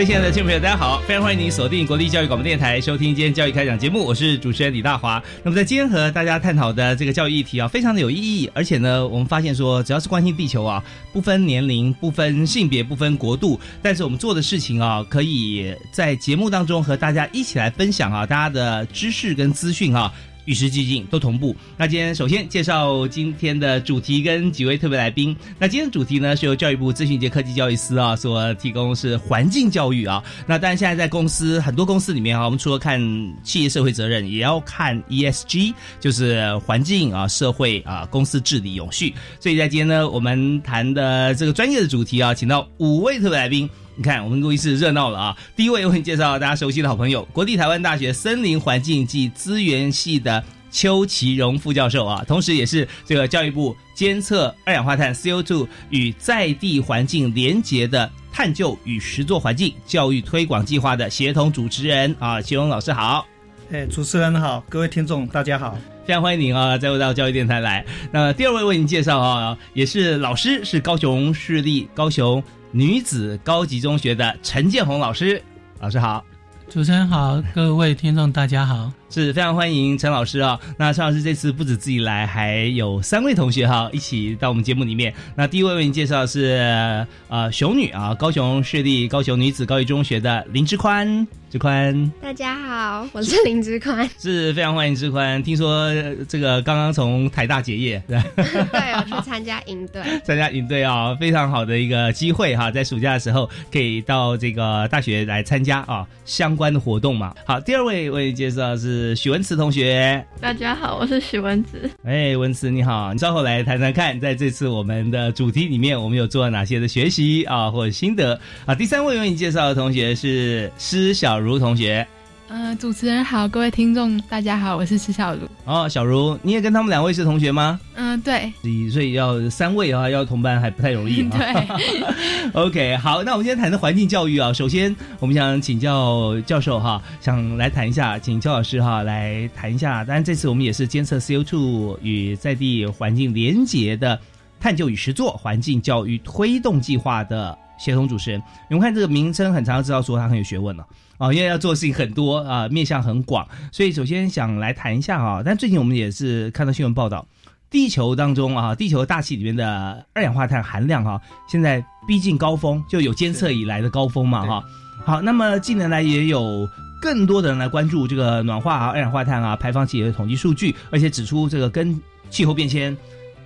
各位亲爱的听众朋友，大家好！非常欢迎您锁定国立教育广播电台，收听今天教育开讲节目。我是主持人李大华。那么在今天和大家探讨的这个教育议题啊，非常的有意义。而且呢，我们发现说，只要是关心地球啊，不分年龄、不分性别、不分国度，但是我们做的事情啊，可以在节目当中和大家一起来分享啊，大家的知识跟资讯啊。与时俱进，都同步。那今天首先介绍今天的主题跟几位特别来宾。那今天的主题呢是由教育部资讯及科技教育司啊所提供，是环境教育啊。那当然现在在公司很多公司里面啊，我们除了看企业社会责任，也要看 ESG，就是环境啊、社会啊、公司治理永续。所以在今天呢，我们谈的这个专业的主题啊，请到五位特别来宾。你看，我们录音室热闹了啊！第一位为你介绍大家熟悉的好朋友，国立台湾大学森林环境及资源系的邱其荣副教授啊，同时也是这个教育部监测二氧化碳 CO2 与在地环境连结的探究与实作环境教育推广计划的协同主持人啊，其荣老师好。哎，主持人好，各位听众大家好，非常欢迎您啊，再回到教育电台来。那第二位为您介绍啊，也是老师，是高雄市立高雄。女子高级中学的陈建红老师，老师好，主持人好，各位听众大家好，是非常欢迎陈老师啊。那陈老师这次不止自己来，还有三位同学哈一起到我们节目里面。那第一位为您介绍是呃熊女啊，高雄市立高雄女子高级中学的林之宽。之宽，大家好，我是林之宽，是非常欢迎之宽。听说这个刚刚从台大结业，对，对，我去参加营队，参加营队啊，非常好的一个机会哈，在暑假的时候可以到这个大学来参加啊相关的活动嘛。好，第二位为你介绍是许文慈同学，大家好，我是许文慈。哎，文慈你好，你稍后来谈谈看，在这次我们的主题里面，我们有做了哪些的学习啊或者心得啊？第三位为你介绍的同学是施小。如同学，呃，主持人好，各位听众大家好，我是池小茹。哦，小茹，你也跟他们两位是同学吗？嗯，对。所以要三位啊，要同班还不太容易。对。OK，好，那我们今天谈的环境教育啊，首先我们想请教教授哈，想来谈一下，请焦老师哈来谈一下。当然，这次我们也是监测 CO2 与在地环境连结的探究与实作环境教育推动计划的协同主持人。你们看这个名称，很常知道说他很有学问了。啊，因为要做的事情很多啊，面向很广，所以首先想来谈一下啊。但最近我们也是看到新闻报道，地球当中啊，地球大气里面的二氧化碳含量哈，现在逼近高峰，就有监测以来的高峰嘛哈。好，那么近年来也有更多的人来关注这个暖化啊、二氧化碳啊排放企业的统计数据，而且指出这个跟气候变迁、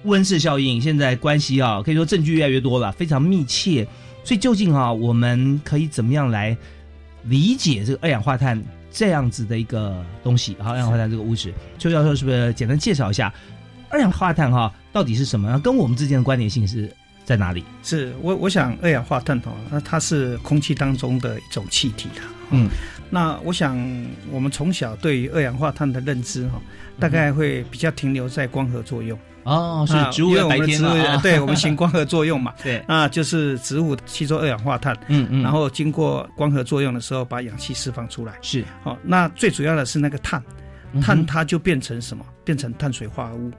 温室效应现在关系啊，可以说证据越来越多了，非常密切。所以究竟啊，我们可以怎么样来？理解这个二氧化碳这样子的一个东西，好，二氧化碳这个物质，邱教授是不是简单介绍一下二氧化碳哈到底是什么？跟我们之间的关联性是在哪里？是我我想二氧化碳哦，那它是空气当中的一种气体的，嗯，那我想我们从小对于二氧化碳的认知哈，大概会比较停留在光合作用。哦，是植物的白天啊，对我们 行光合作用嘛，对，那就是植物吸收二氧化碳，嗯嗯，然后经过光合作用的时候，把氧气释放出来，是，哦，那最主要的是那个碳，碳它就变成什么？变成碳水化合物，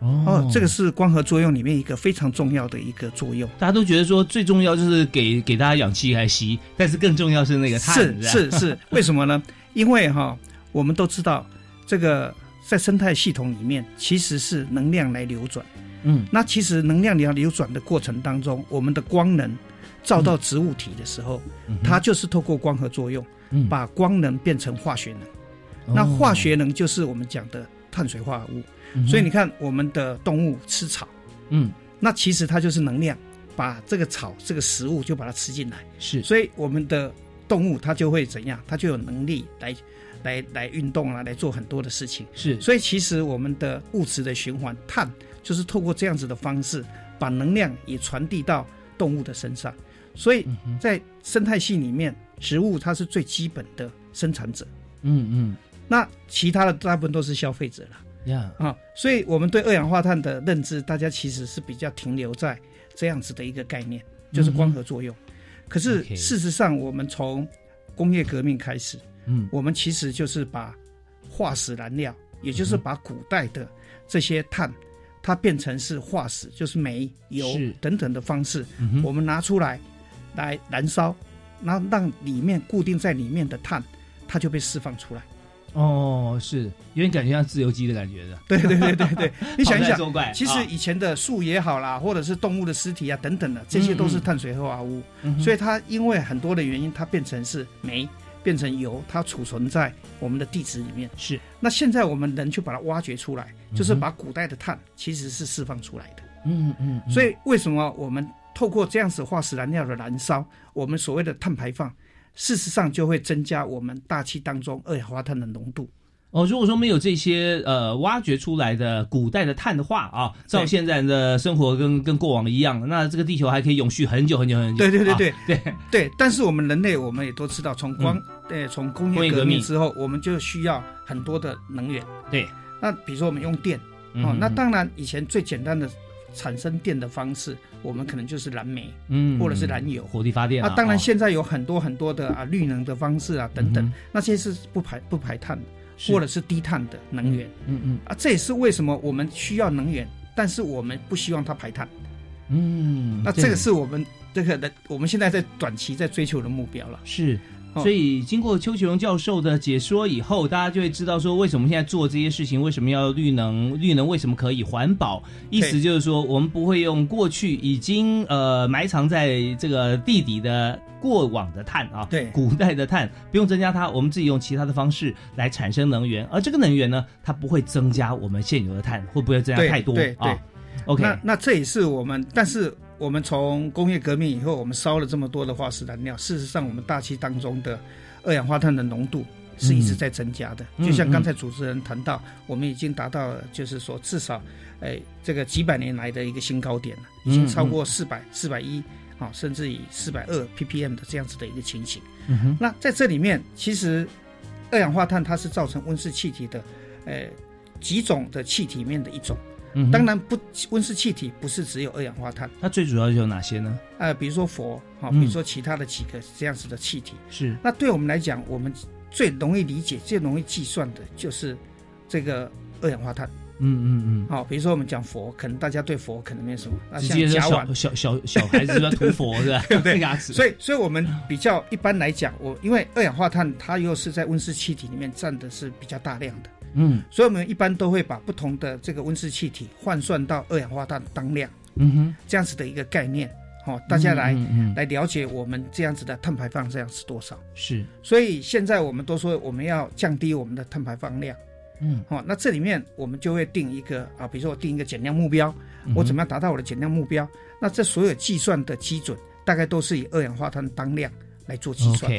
哦，这个是光合作用里面一个非常重要的一个作用。大家都觉得说最重要就是给给大家氧气来吸，但是更重要是那个碳，是是是，为什么呢？因为哈，我们都知道这个。在生态系统里面，其实是能量来流转，嗯，那其实能量你要流转的过程当中，我们的光能照到植物体的时候，它就是透过光合作用，把光能变成化学能。那化学能就是我们讲的碳水化合物。所以你看，我们的动物吃草，嗯，那其实它就是能量，把这个草这个食物就把它吃进来。是，所以我们的动物它就会怎样？它就有能力来。来来运动啊，来做很多的事情。是，所以其实我们的物质的循环，碳就是透过这样子的方式，把能量也传递到动物的身上。所以在生态系里面，植物它是最基本的生产者。嗯嗯。那其他的大部分都是消费者了。呀啊，所以我们对二氧化碳的认知，大家其实是比较停留在这样子的一个概念，就是光合作用。可是事实上，我们从工业革命开始。嗯，我们其实就是把化石燃料，也就是把古代的这些碳，它变成是化石，就是煤、油等等的方式，我们拿出来来燃烧，然后让里面固定在里面的碳，它就被释放出来。哦，是。有点感觉像自由基的感觉的。对对对对对，你想一想，其实以前的树也好啦，或者是动物的尸体啊等等的，这些都是碳水化合物，所以它因为很多的原因，它变成是煤。变成油，它储存在我们的地质里面。是，那现在我们人去把它挖掘出来，就是把古代的碳其实是释放出来的。嗯嗯。所以为什么我们透过这样子化石燃料的燃烧，我们所谓的碳排放，事实上就会增加我们大气当中二氧化碳的浓度。哦，如果说没有这些呃挖掘出来的古代的碳的话啊，照现在的生活跟跟过往一样，那这个地球还可以永续很久很久很久。对对对对对对。但是我们人类，我们也都知道，从光对从工业革命之后，我们就需要很多的能源。对。那比如说我们用电哦，那当然以前最简单的产生电的方式，我们可能就是燃煤，嗯，或者是燃油，火力发电。那当然现在有很多很多的啊绿能的方式啊等等，那些是不排不排碳的。或者是低碳的能源，嗯嗯啊，这也是为什么我们需要能源，但是我们不希望它排碳，嗯，那这个是我们这个的，我们现在在短期在追求的目标了，是。所以经过邱启荣教授的解说以后，大家就会知道说为什么现在做这些事情，为什么要绿能？绿能为什么可以环保？意思就是说，我们不会用过去已经呃埋藏在这个地底的过往的碳啊，对，古代的碳不用增加它，我们自己用其他的方式来产生能源，而这个能源呢，它不会增加我们现有的碳，会不会增加太多啊？OK，那那这也是我们，但是。我们从工业革命以后，我们烧了这么多的化石燃料，事实上，我们大气当中的二氧化碳的浓度是一直在增加的。就像刚才主持人谈到，我们已经达到了，就是说至少，哎，这个几百年来的一个新高点了，已经超过四百、四百一，啊，甚至以四百二 ppm 的这样子的一个情形。那在这里面，其实二氧化碳它是造成温室气体的，呃，几种的气体面的一种。当然不，温室气体不是只有二氧化碳，它最主要有哪些呢？呃，比如说氟，哈，比如说其他的几个这样子的气体。是。那对我们来讲，我们最容易理解、最容易计算的就是这个二氧化碳。嗯嗯嗯。好，比如说我们讲佛，可能大家对佛可能没什么。直接小小小小孩子要涂佛是吧？对不对？所以，所以我们比较一般来讲，我因为二氧化碳它又是在温室气体里面占的是比较大量的。嗯，所以我们一般都会把不同的这个温室气体换算到二氧化碳当量，嗯哼，这样子的一个概念，好，大家来来了解我们这样子的碳排放这样是多少？是，所以现在我们都说我们要降低我们的碳排放量，嗯，好，那这里面我们就会定一个啊，比如说我定一个减量目标，我怎么样达到我的减量目标？那这所有计算的基准大概都是以二氧化碳当量来做计算。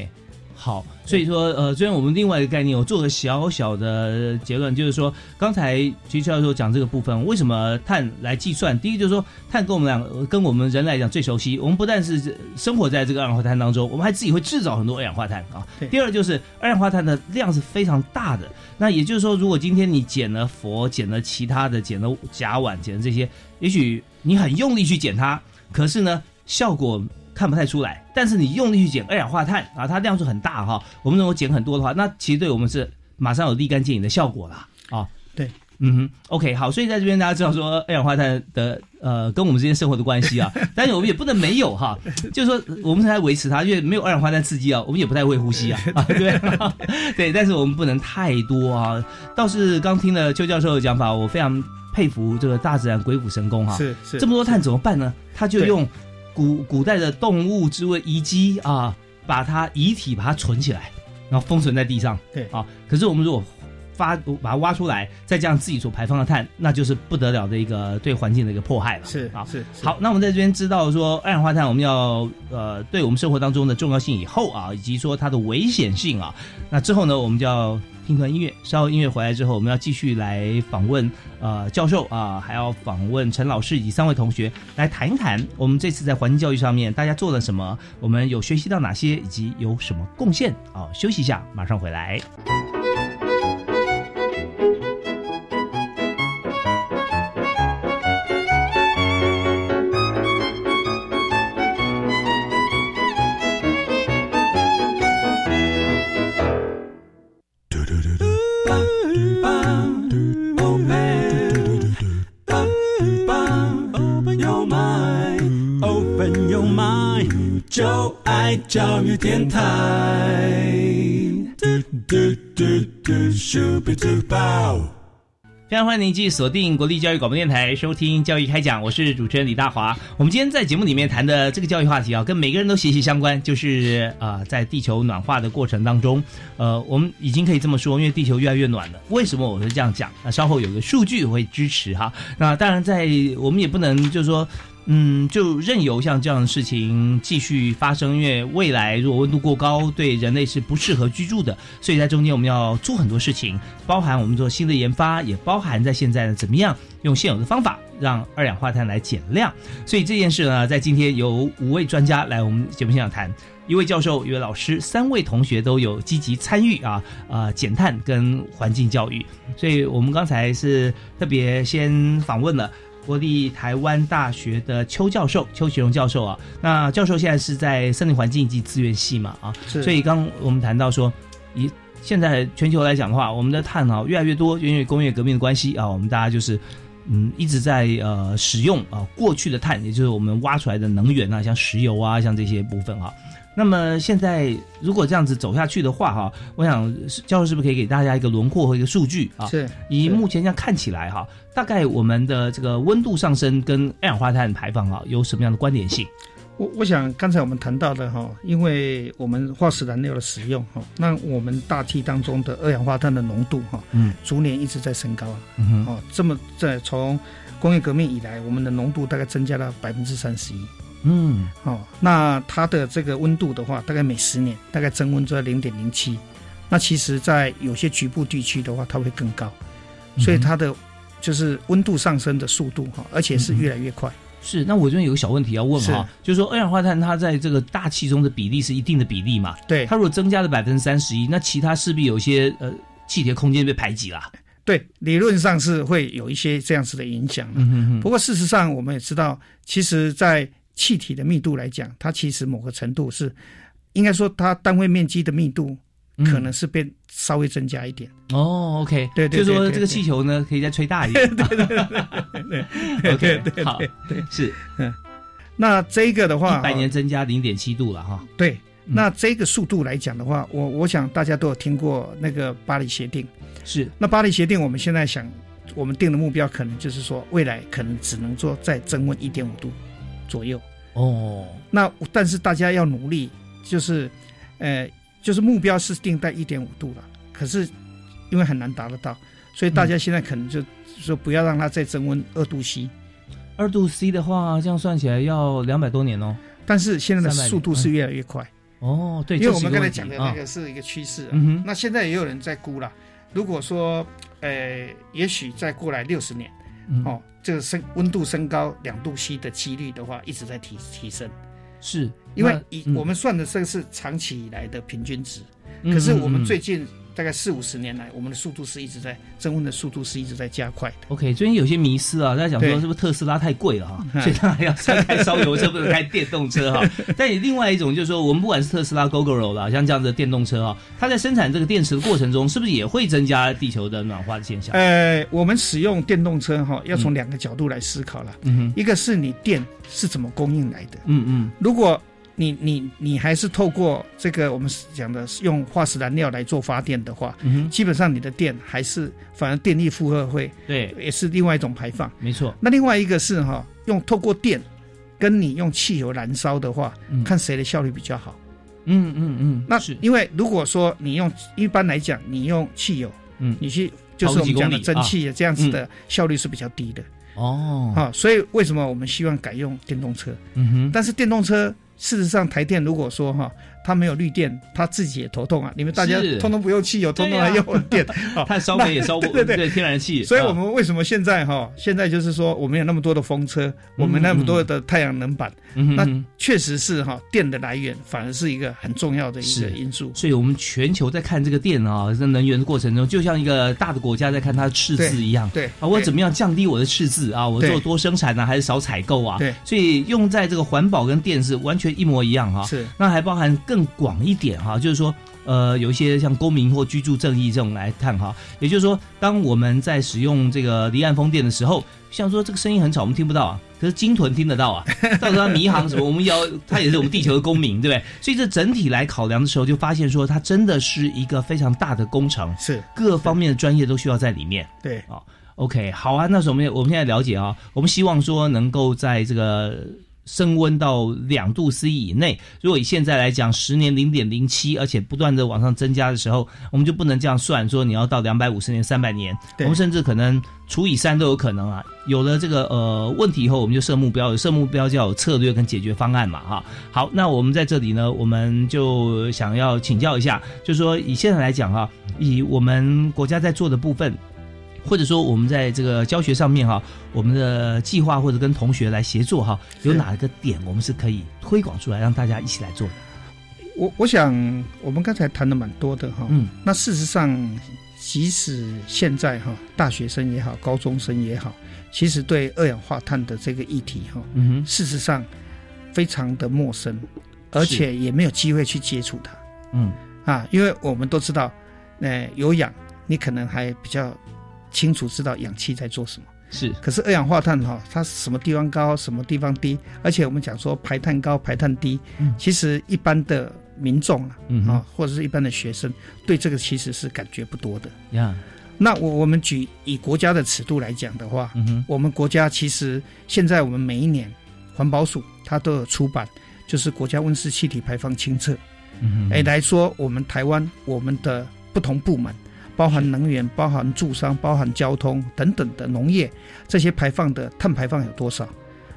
好，所以说，呃，虽然我们另外一个概念，我做个小小的结论，就是说，刚才徐教授讲这个部分，为什么碳来计算？第一就是说，碳跟我们两跟我们人来讲最熟悉，我们不但是生活在这个二氧化碳当中，我们还自己会制造很多二氧化碳啊。第二就是二氧化碳的量是非常大的，那也就是说，如果今天你减了佛，减了其他的，减了甲烷，减了这些，也许你很用力去减它，可是呢，效果。看不太出来，但是你用力去减二氧化碳啊，它量数很大哈。我们如果减很多的话，那其实对我们是马上有立竿见影的效果啦啊。对，嗯哼，OK，好，所以在这边大家知道说二氧化碳的呃跟我们之间生活的关系啊，但是我们也不能没有哈，就是说我们才维持它，因为没有二氧化碳刺激啊，我们也不太会呼吸啊，对 对，但是我们不能太多啊。倒是刚听了邱教授的讲法，我非常佩服这个大自然鬼斧神工哈。是是，这么多碳怎么办呢？他就用古古代的动物之位遗迹啊，把它遗体把它存起来，然后封存在地上。对啊，可是我们如果发把它挖出来，再加上自己所排放的碳，那就是不得了的一个对环境的一个迫害了。是啊，是好。那我们在这边知道说二氧化碳我们要呃对我们生活当中的重要性以后啊，以及说它的危险性啊，那之后呢，我们就要听段音乐。稍后音乐回来之后，我们要继续来访问呃教授啊，还要访问陈老师以及三位同学来谈一谈我们这次在环境教育上面大家做了什么，我们有学习到哪些，以及有什么贡献啊？休息一下，马上回来。教育电台。非常欢迎您继续锁定国立教育广播电台收听教育开讲，我是主持人李大华。我们今天在节目里面谈的这个教育话题啊，跟每个人都息息相关，就是啊，在地球暖化的过程当中，呃，我们已经可以这么说，因为地球越来越暖了。为什么我会这样讲？那稍后有个数据会支持哈。那当然，在我们也不能就是说。嗯，就任由像这样的事情继续发生，因为未来如果温度过高，对人类是不适合居住的。所以在中间我们要做很多事情，包含我们做新的研发，也包含在现在呢怎么样用现有的方法让二氧化碳来减量。所以这件事呢，在今天有五位专家来我们节目现场谈，一位教授，一位老师，三位同学都有积极参与啊啊减碳跟环境教育。所以我们刚才是特别先访问了。国立台湾大学的邱教授邱学荣教授啊，那教授现在是在森林环境及资源系嘛啊，所以刚我们谈到说，以现在全球来讲的话，我们的碳啊越来越多，因为工业革命的关系啊，我们大家就是嗯一直在呃使用啊过去的碳，也就是我们挖出来的能源啊，像石油啊，像这些部分哈。那么现在如果这样子走下去的话，哈，我想教授是不是可以给大家一个轮廓和一个数据啊？是。以目前这样看起来，哈，大概我们的这个温度上升跟二氧化碳排放啊，有什么样的关联性？我我想刚才我们谈到的哈，因为我们化石燃料的使用哈，那我们大气当中的二氧化碳的浓度哈，嗯，逐年一直在升高啊，嗯哦，这么在从工业革命以来，我们的浓度大概增加了百分之三十一。嗯，哦，那它的这个温度的话，大概每十年大概增温在零点零七，那其实，在有些局部地区的话，它会更高，所以它的就是温度上升的速度哈，而且是越来越快。是，那我这边有个小问题要问哈，就是说二氧化碳它在这个大气中的比例是一定的比例嘛？对，它如果增加了百分之三十一，那其他势必有些呃气体空间被排挤啦。对，理论上是会有一些这样子的影响。嗯嗯。不过事实上，我们也知道，其实，在气体的密度来讲，它其实某个程度是，应该说它单位面积的密度可能是变稍微增加一点。哦，OK，对对，就说这个气球呢可以再吹大一点。对对对对，OK，好，对是，嗯，那这个的话，百年增加零点七度了哈。对，那这个速度来讲的话，我我想大家都有听过那个巴黎协定。是，那巴黎协定我们现在想，我们定的目标可能就是说，未来可能只能做再增温一点五度。左右。哦，那但是大家要努力，就是，呃，就是目标是定在一点五度了，可是因为很难达得到，所以大家现在可能就说不要让它再增温二度 C，二度 C 的话，这样算起来要两百多年哦。但是现在的速度是越来越快。哦，对，因为我们刚才讲的那个是一个趋势，嗯哼，那现在也有人在估了，如果说，呃，也许再过来六十年。哦，这个升温度升高两度 C 的几率的话，一直在提提升，是。因为以我们算的这个是长期以来的平均值，可是我们最近。大概四五十年来，我们的速度是一直在增温的速度是一直在加快的。OK，最近有些迷思啊，大家讲说是不是特斯拉太贵了哈，所以大家要 开烧油车，不能开电动车哈。但另外一种就是说，我们不管是特斯拉、Google 啦，像这样的电动车哈，它在生产这个电池的过程中，是不是也会增加地球的暖化的现象？呃，我们使用电动车哈，要从两个角度来思考了。嗯哼，一个是你电是怎么供应来的？嗯嗯，如果你你你还是透过这个我们讲的用化石燃料来做发电的话，嗯基本上你的电还是反而电力负荷会对，也是另外一种排放。没错，那另外一个是哈，用透过电跟你用汽油燃烧的话，嗯看谁的效率比较好。嗯嗯嗯，那是，因为如果说你用一般来讲，你用汽油，嗯你去就是我们讲的蒸汽这样子的效率是比较低的。哦，啊，所以为什么我们希望改用电动车？嗯哼，但是电动车事实上台电如果说哈，它没有绿电，他自己也头痛啊。你们大家通通不用汽油，通通来用电，啊它烧煤也烧不对对对。天然气，所以我啊们为什么现在哈，现在就是说我们有那么多的风车，我们那么多的太阳能板，那确实是哈电的来源反而是一个很重要的一个因素。所以，我们全球在看这个电啊，在能源的过程中，就像一个大的国家在看它的赤字一样。对啊，我怎么样降低我的赤字？啊？我做多生产呢、还是少采购啊？对。所以用在这个环保跟电是完全一模一样哈、是。那还包含更广一点哈、就是说。呃，有一些像公民或居住正义这种来看哈，也就是说，当我们在使用这个离岸风电的时候，像说这个声音很吵，我们听不到啊，可是鲸豚听得到啊，到时候它迷航什么，我们要它也是我们地球的公民，对不对？所以这整体来考量的时候，就发现说它真的是一个非常大的工程，是各方面的专业都需要在里面。对啊、OK，好啊，那是我们我们现在了解啊，我们希望说能够在这个升温到两度 C 以内。如果以现在来讲，十年零点零七，而且不断的往上增加的时候，我们就不能这样算，说你要到两百五十年、三百年，我们甚至可能除以三都有可能啊。有了这个呃问题以后，我们就设目标，有设目标就要有策略跟解决方案嘛，哈。好，那我们在这里呢，我们就想要请教一下，就是说以现在来讲哈，以我们国家在做的部分。或者说我们在这个教学上面哈，我们的计划或者跟同学来协作哈，有哪一个点我们是可以推广出来，让大家一起来做的？我我想我们刚才谈的蛮多的哈，嗯，那事实上，即使现在哈，大学生也好，高中生也好，其实对二氧化碳的这个议题哈，嗯哼，事实上非常的陌生，而且也没有机会去接触它。嗯。啊，因为我们都知道，呃，有氧，你可能还比较清楚知道氧气在做什么。是，可是二氧化碳哈，它什么地方高，什么地方低，而且我们讲说排碳高、排碳低，嗯。其实一般的民众啊，嗯啊，或者是一般的学生，对这个其实是感觉不多的。呀，那我我们举以国家的尺度来讲的话，嗯哼，我们国家其实现在我们每一年环保署它都有出版，就是国家温室气体排放清册，哎，来说我们台湾我们的不同部门，包含能源、包含住商、包含交通等等的农业这些排放的碳排放有多少？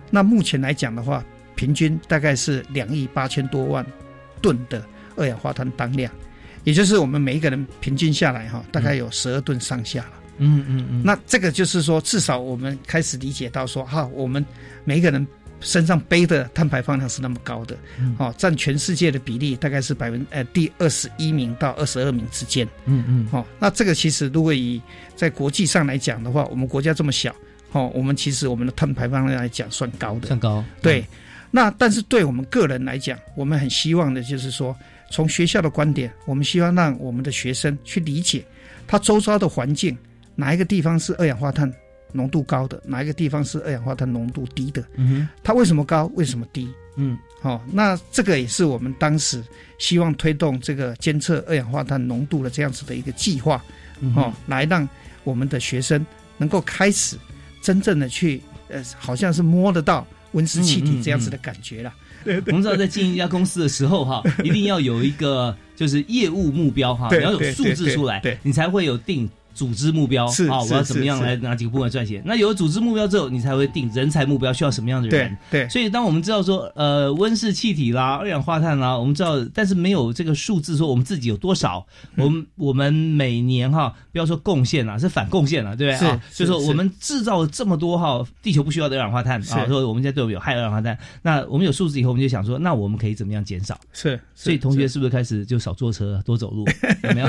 那目前来讲的话，平均大概是两亿八千多万吨的二氧化碳当量，也就是我们每一个人平均下来哈，大概有十二吨上下了。嗯嗯嗯，那这个就是说，至少我们开始理解到说，哈，我们每一个人身上背的碳排放量是那么高的，嗯。哦，占全世界的比例大概是百分呃第二十一名到二十二名之间，嗯嗯，哦，那这个其实如果以在国际上来讲的话，我们国家这么小，哦，我们其实我们的碳排放量来讲算高的，算高，对。那但是对我们个人来讲，我们很希望的就是说，从学校的观点，我们希望让我们的学生去理解他周遭的环境，哪一个地方是二氧化碳浓度高的，哪一个地方是二氧化碳浓度低的，嗯哼，它为什么高，为什么低？嗯哦，那这个也是我们当时希望推动这个监测二氧化碳浓度的这样子的一个计划，嗯哦，来让我们的学生能够开始真正的去，呃，好像是摸得到温室气体这样子的感觉了。对 我们知道在经营一家公司的时候哈，一定要有一个就是业务目标哈，你要有数字出来对对对，你才会有定。组织目标是啊，我要怎么样来哪几个部门赚钱？那有了组织目标之后，你才会定人才目标，需要什么样的人？对对所以，当我们知道说，呃，温室气体啦、二氧化碳啦，我们知道，但是没有这个数字说我们自己有多少，嗯我们我们每年哈，不要说贡献啦，是反贡献啦，对不对是啊？就说我们制造了这么多哈，地球不需要的二氧化碳啊，说我们现在对我们有害二氧化碳，那我们有数字以后，我们就想说，那我们可以怎么样减少？是，所以同学是是不是开始就少坐车，多走路？有没有？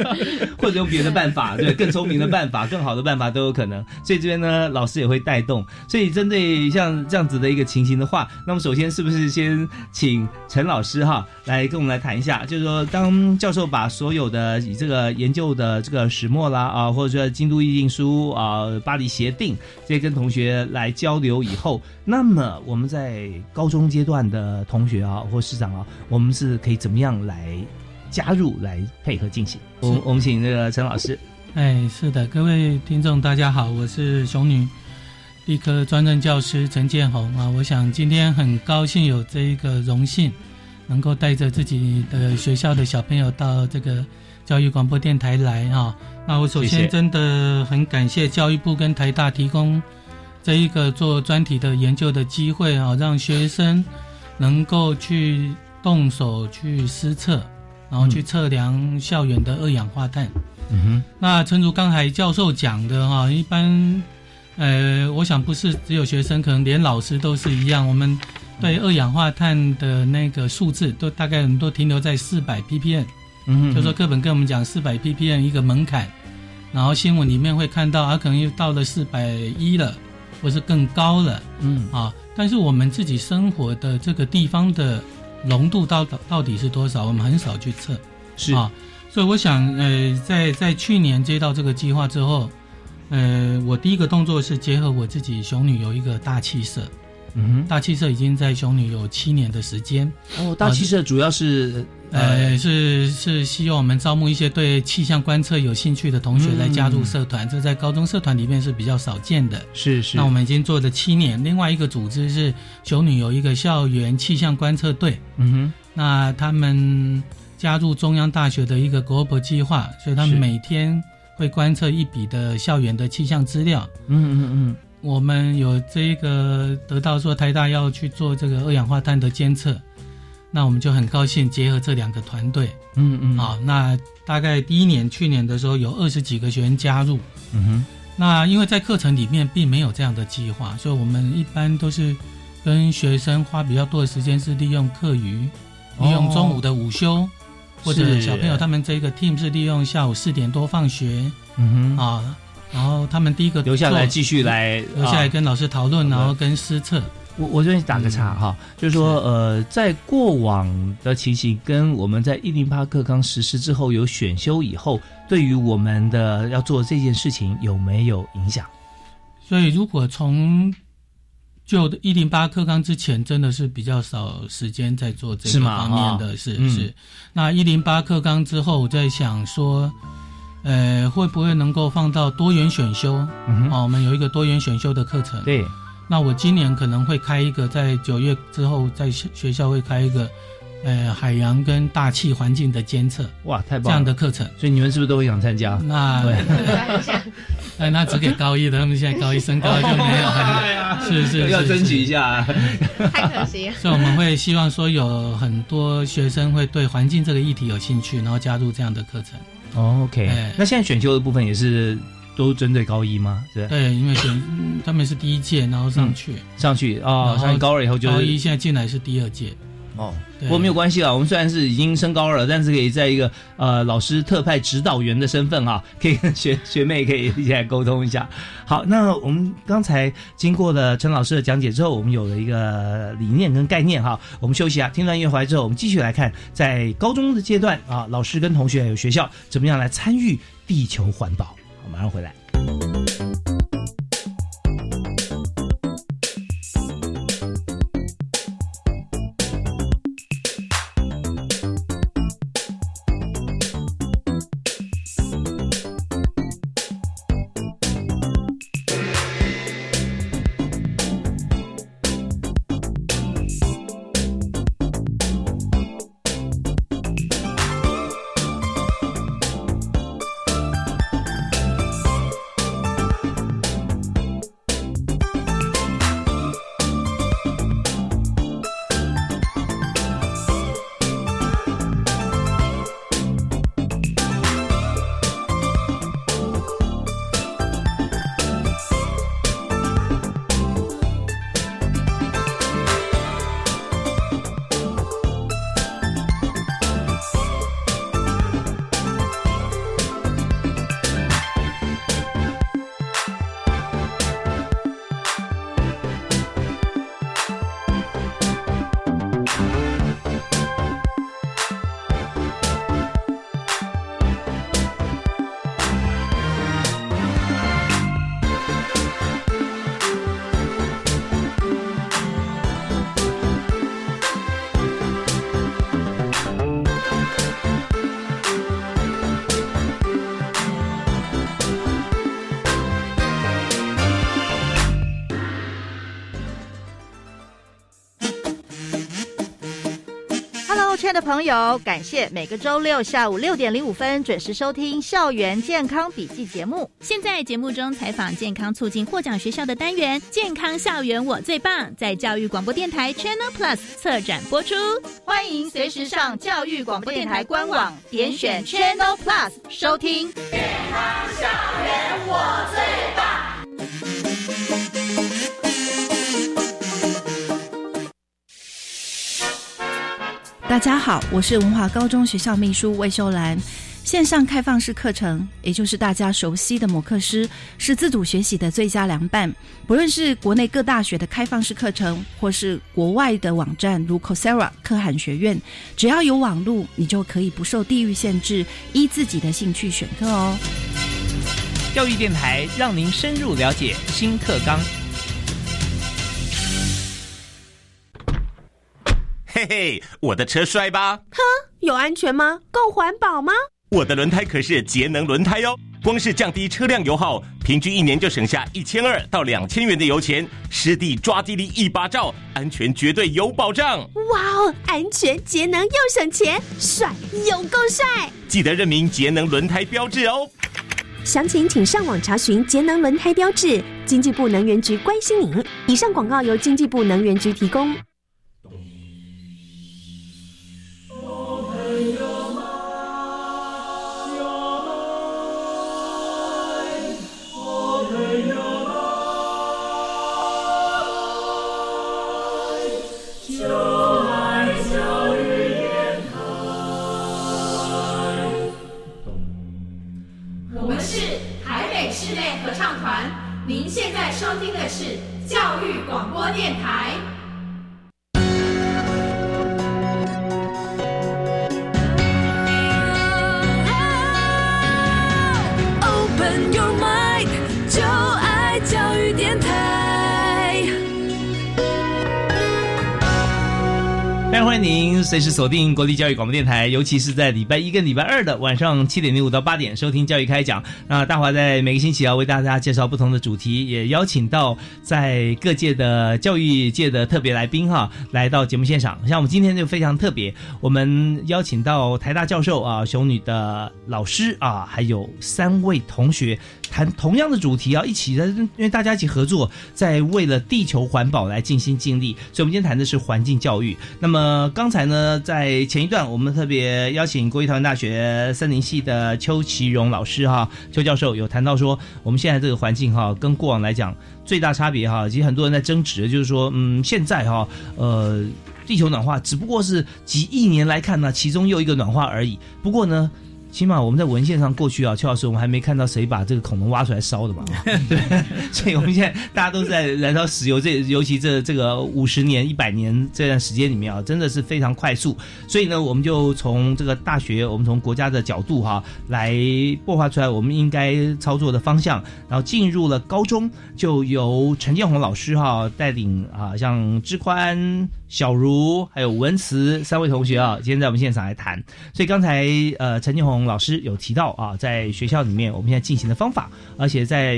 或者用别的办法，对，更聪明的办法、更好的办法都有可能。所以这边呢，老师也会带动。所以针对像这样子的一个情形的话，那么首先是不是先请陈老师哈来跟我们来谈一下，就是说当教授把所有的以这个研究的这个始末啦啊，或者说京都议定书啊、巴黎协定这些跟同学来交流以后，那么我们在高中阶段的同学啊或师长啊，我们是可以怎么样来加入来配合进行？我们我们请那个陈老师。哎，是的，各位听众大家好，我是熊女地科专任教师陈建宏啊。我想今天很高兴有这一个荣幸，能够带着自己的学校的小朋友到这个教育广播电台来啊。那我首先真的很感谢教育部跟台大提供这一个做专题的研究的机会啊，让学生能够去动手去施测，然后去测量校园的二氧化碳。嗯哼，那诚如刚才教授讲的哈，一般，呃，我想不是只有学生，可能连老师都是一样。我们对二氧化碳的那个数字都大概都停留在四百 ppm，嗯哼就说课本跟我们讲四百 ppm 一个门槛，然后新闻里面会看到啊，可能又到了四百一了，或是更高了，嗯啊，但是我们自己生活的这个地方的浓度到到底是多少，我们很少去测，是啊。所以我想，呃，在在去年接到这个计划之后，呃，我第一个动作是结合我自己熊女有一个大气社，嗯哼大气社已经在熊女有七年的时间。哦，大气社主要是呃是是希望我们招募一些对气象观测有兴趣的同学来加入社团，这在高中社团里面是比较少见的。是是。那我们已经做了七年。另外一个组织是熊女有一个校园气象观测队，嗯哼，那他们。加入中央大学的一个 Global 计划，所以他们每天会观测一笔的校园的气象资料。嗯嗯嗯，我们有这个得到说台大要去做这个二氧化碳的监测，那我们就很高兴结合这两个团队。嗯嗯，好，那大概第一年去年的时候有二十几个学员加入。嗯哼，那因为在课程里面并没有这样的计划，所以我们一般都是跟学生花比较多的时间是利用课余，利用中午的午休。或者小朋友他们这个 team 是利用下午四点多放学，嗯哼啊，然后他们第一个留下来继续来留下来跟老师讨论，然后跟师测。我我这边打个岔哈，就是说呃，在过往的情形跟我们在一零八课纲实施之后有选修以后，对于我们的要做这件事情有没有影响？所以如果从就一零八课纲之前，真的是比较少时间在做这个方面的，是是。那一零八课纲之后，我在想说，呃，会不会能够放到多元选修？哦，我们有一个多元选修的课程。对。那我今年可能会开一个，在九月之后，在学校会开一个，呃，海洋跟大气环境的监测。哇，太棒了！这样的课程，所以你们是不是都会想参加？那对，哎，那只给高一的，他们现在高一升高就没有。是是，要争取一下，太可惜。所以我们会希望说，有很多学生会对环境这个议题有兴趣，然后加入这样的课程。哦，OK，那现在选修的部分也是。都针对高一吗？对，对，因为选他们是第一届，然后上去上去啊，上高二以后就高一，现在进来是第二届。哦，不过没有关系啦，我们虽然是已经升高二了，但是可以在一个呃老师特派指导员的身份啊，可以跟学 学妹可以一起来沟通一下。好，那我们刚才经过了陈老师的讲解之后，我们有了一个理念跟概念哈。我们休息啊，听段乐回来之后，我们继续来看在高中的阶段啊，老师跟同学还有学校怎么样来参与地球环保。马上回来。的朋友，感谢每个周六下午六点零五分准时收听《校园健康笔记》节目。现在节目中采访健康促进获奖学校的单元《健康校园我最棒》，在教育广播电台 Channel Plus 策展播出。欢迎随时上教育广播电台官网，点选 Channel Plus 收听《健康校园我最棒》。大家好，我是文华高中学校秘书魏秀兰。线上开放式课程，也就是大家熟悉的摩课师，是自主学习的最佳良伴。不论是国内各大学的开放式课程，或是国外的网站如 Coursera、可汗学院，只要有网路，你就可以不受地域限制，依自己的兴趣选课哦。教育电台让您深入了解新课纲。嘿嘿，我的车帅吧？哼，有安全吗？够环保吗？我的轮胎可是节能轮胎哦，光是降低车辆油耗，平均一年就省下一千二到两千元的油钱，湿地抓地力一把照，安全绝对有保障。哇哦，安全节能又省钱，帅有够帅！记得认明节能轮胎标志哦。详情请上网查询节能轮胎标志，经济部能源局关心您。以上广告由经济部能源局提供。电台您随时锁定国立教育广播电台，尤其是在礼拜一跟礼拜二的晚上七点零五到八点，收听教育开讲。那大华在每个星期要为大家介绍不同的主题，也邀请到在各界的教育界的特别来宾哈，来到节目现场。像我们今天就非常特别，我们邀请到台大教授啊，熊女的老师啊，还有三位同学。谈同样的主题啊，一起的，因为大家一起合作，在为了地球环保来尽心尽力，所以我们今天谈的是环境教育。那么刚才呢，在前一段，我们特别邀请国立台湾大学森林系的邱其荣老师哈，邱教授有谈到说，我们现在这个环境哈，跟过往来讲最大差别哈，其实很多人在争执，就是说，嗯，现在哈，呃，地球暖化只不过是几亿年来看呢，其中又一个暖化而已。不过呢。起码我们在文献上过去啊，邱老师，我们还没看到谁把这个恐龙挖出来烧的嘛？对，所以我们现在大家都在燃烧石油，这尤其这这个五十年、一百年这段时间里面啊，真的是非常快速。所以呢，我们就从这个大学，我们从国家的角度哈，来擘画出来我们应该操作的方向。然后进入了高中，就由陈建宏老师哈带领啊，像志宽。小茹还有文慈三位同学啊，今天在我们现场来谈。所以刚才呃陈建红老师有提到啊，在学校里面我们现在进行的方法，而且在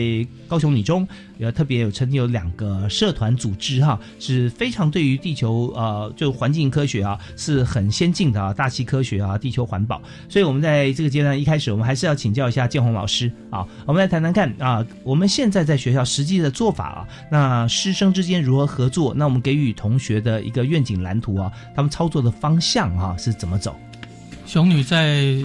高雄女中。也特别有曾经有两个社团组织哈，是非常对于地球呃就环境科学啊是很先进的啊，大气科学啊，地球环保。所以我们在这个阶段一开始，我们还是要请教一下建宏老师啊，我们来谈谈看啊，我们现在在学校实际的做法啊，那师生之间如何合作？那我们给予同学的一个愿景蓝图啊，他们操作的方向啊是怎么走？熊女在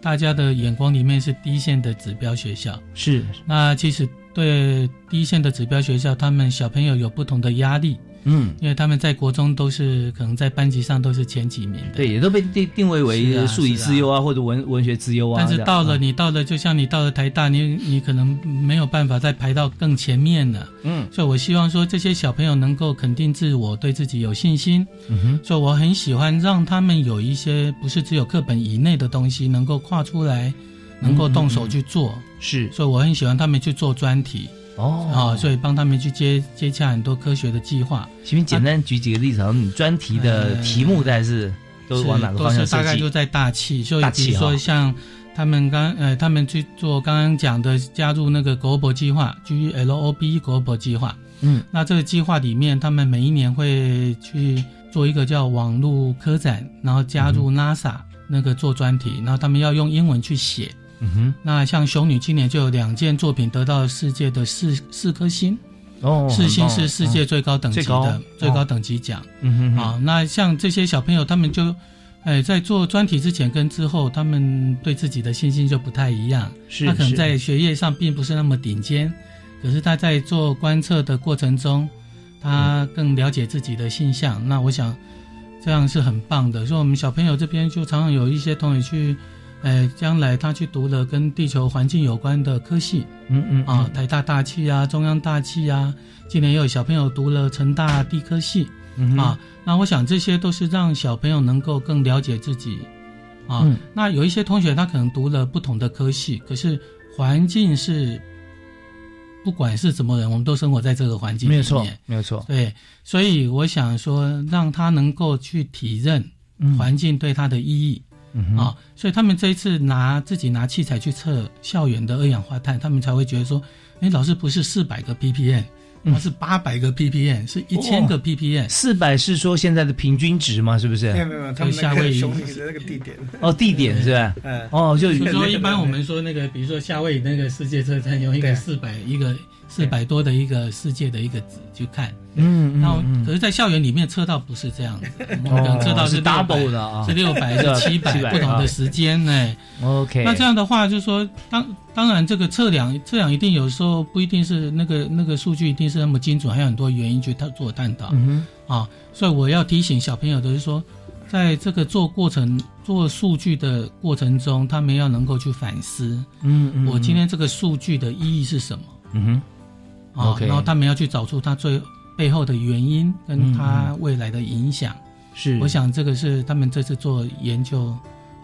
大家的眼光里面是第一线的指标学校，是那其实。对第一线的指标学校，他们小朋友有不同的压力。嗯，因为他们在国中都是可能在班级上都是前几名的，对，也都被定定位为数理之优啊，或者文文学之优啊。但是到了你到了，就像你到了台大，你你可能没有办法再排到更前面了。嗯，所以我希望说这些小朋友能够肯定自我，对自己有信心。嗯哼，所以我很喜欢让他们有一些不是只有课本以内的东西能够跨出来，能够动手去做。是，所以我很喜欢他们去做专题。哦，啊，所以帮他们去接接洽很多科学的计划。请你简单举几个例子，你专题的题目大概是都是往哪个方向大概就在大气，所以比如说像他们刚呃，他们去做刚刚讲的加入那个 Global 计划，G L O B Global 计划。嗯，那这个计划里面，他们每一年会去做一个叫网络科展，然后加入 NASA 那个做专题，然后他们要用英文去写。嗯哼，那像熊女今年就有两件作品得到世界的四四颗星。哦，四星是世界最高等级的最高等级奖。嗯哼，啊，那像这些小朋友，他们就，哎，在做专题之前跟之后，他们对自己的信心就不太一样。是，他可能在学业上并不是那么顶尖，可是他在做观测的过程中，他更了解自己的性向。那我想，这样是很棒的。所以，我们小朋友这边就常常有一些同学去。哎，将来他去读了跟地球环境有关的科系，嗯嗯啊，台大大气啊，中央大气啊，今年也有小朋友读了成大地科系，啊，那我想这些都是让小朋友能够更了解自己，啊，那有一些同学他可能读了不同的科系，可是环境是，不管是什么人，我们都生活在这个环境里面，没有错，没有错，对，所以我想说，让他能够去体认环境对他的意义。啊，所以他们这一次拿自己拿器材去测校园的二氧化碳，他们才会觉得说，哎，老师不是四百个 ppm，而是八百个 ppm，是一千个 ppm。四百是说现在的平均值吗？是不是？没有没有，他们夏威夷的那个地点。哦，地点是吧？嗯。哦，就说一般我们说那个，比如说夏威夷那个世界车站用一个四百一个四百多的一个世界的一个值去看。嗯，那可是，在校园里面测到不是这样的，我们可能测到是 double 的啊，是六百是七百 不同的时间呢。OK，那这样的话，就是说，当当然这个测量测量一定有时候不一定是那个那个数据一定是那么精准，还有很多原因去他做探讨。嗯啊，所以我要提醒小朋友的是说，在这个做过程做数据的过程中，他们要能够去反思。嗯嗯，我今天这个数据的意义是什么？嗯哼，OK，然后他们要去找出他最。背后的原因跟他未来的影响，是我想这个是他们这次做研究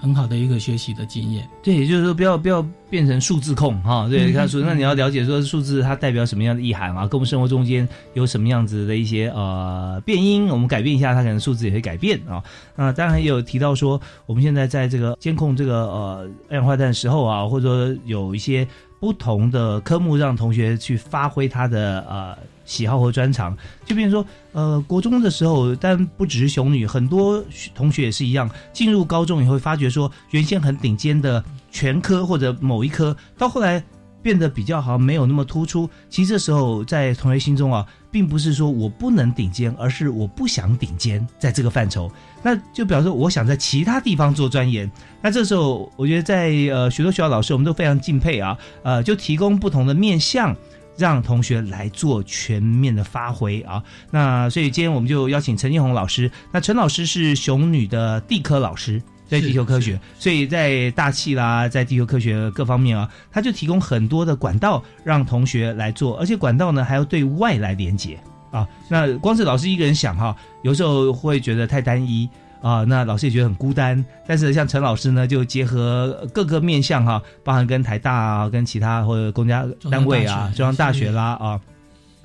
很好的一个学习的经验。对，也就是说不要不要变成数字控哈。对，他说那你要了解说数字它代表什么样的意涵啊？跟我们生活中间有什么样子的一些呃变音，我们改变一下，它可能数字也会改变啊。那当然也有提到说，我们现在在这个监控这个呃二氧化碳的时候啊，或者说有一些不同的科目让同学去发挥他的呃。喜好和专长，就比如说，呃，国中的时候，但不只是熊女，很多同学也是一样。进入高中以后，发觉说，原先很顶尖的全科或者某一科，到后来变得比较好像，没有那么突出。其实这时候，在同学心中啊，并不是说我不能顶尖，而是我不想顶尖在这个范畴。那就表示我想在其他地方做钻研。那这时候，我觉得在呃许多学校老师，我们都非常敬佩啊，呃，就提供不同的面向。让同学来做全面的发挥啊！那所以今天我们就邀请陈建宏老师。那陈老师是熊女的地科老师，在地球科学，所以在大气啦，在地球科学各方面啊，他就提供很多的管道让同学来做，而且管道呢还要对外来连接啊。那光是老师一个人想哈，有时候会觉得太单一。啊，那老师也觉得很孤单。但是像陈老师呢，就结合各个面向哈，包含跟台大啊、跟其他或者公家单位啊、中央大学啦啊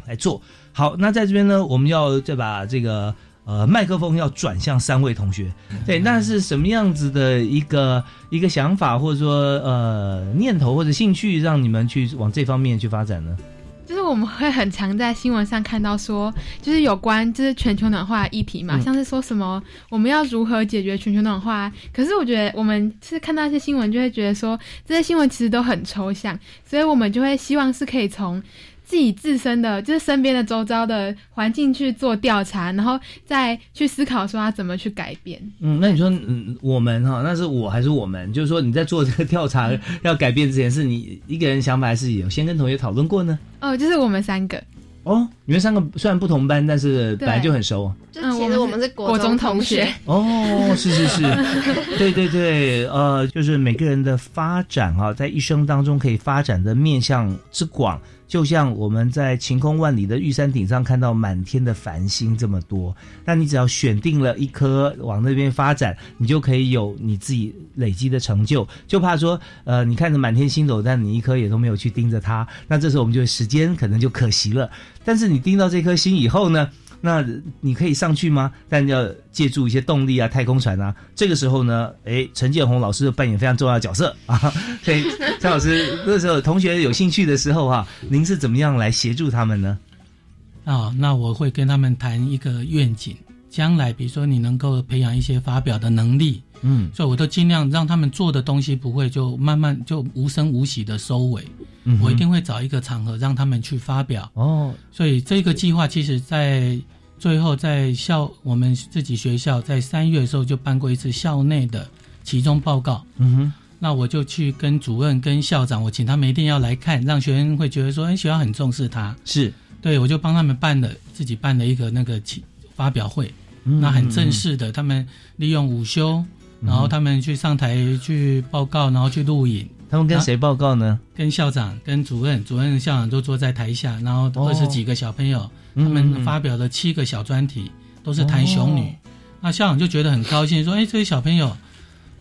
来做好。那在这边呢，我们要再把这个呃麦克风要转向三位同学。对，那是什么样子的一个一个想法，或者说呃念头或者兴趣，让你们去往这方面去发展呢？就是我们会很常在新闻上看到说，就是有关就是全球暖化议题嘛，像是说什么我们要如何解决全球暖化。可是我觉得我们是看到一些新闻，就会觉得说这些新闻其实都很抽象，所以我们就会希望是可以从。自己自身的就是身边的周遭的环境去做调查，然后再去思考说他怎么去改变。嗯，那你说，嗯，我们哈，那是我还是我们？就是说你在做这个调查要改变之前，是你一个人想法，还是有先跟同学讨论过呢？哦，就是我们三个。哦，你们三个虽然不同班，但是本来就很熟。就其实我们是国中同学。哦，是是是，对对对，呃，就是每个人的发展啊，在一生当中可以发展的面向之广。就像我们在晴空万里的玉山顶上看到满天的繁星这么多，那你只要选定了一颗往那边发展，你就可以有你自己累积的成就。就怕说，呃，你看着满天星斗，但你一颗也都没有去盯着它，那这时候我们就时间可能就可惜了。但是你盯到这颗星以后呢？那你可以上去吗？但要借助一些动力啊，太空船啊。这个时候呢，哎，陈建宏老师扮演非常重要的角色啊。所以陈老师 那时候同学有兴趣的时候哈，您是怎么样来协助他们呢？啊，那我会跟他们谈一个愿景，将来比如说你能够培养一些发表的能力，嗯，所以我都尽量让他们做的东西不会就慢慢就无声无息的收尾，嗯我一定会找一个场合让他们去发表。哦，所以这个计划其实在最后在校我们自己学校在三月的时候就办过一次校内的期中报告，嗯哼。那我就去跟主任、跟校长，我请他们一定要来看，让学生会觉得说，哎，学校很重视他。是，对我就帮他们办了，自己办了一个那个起发表会，嗯那很正式的，他们利用午休，然后他们去上台去报告，然后去录影。他们跟谁报告呢？跟校长、跟主任，主任、校长都坐在台下，然后二十几个小朋友，嗯他们发表了七个小专题，都是谈熊女。那校长就觉得很高兴，说：“哎，这些小朋友。”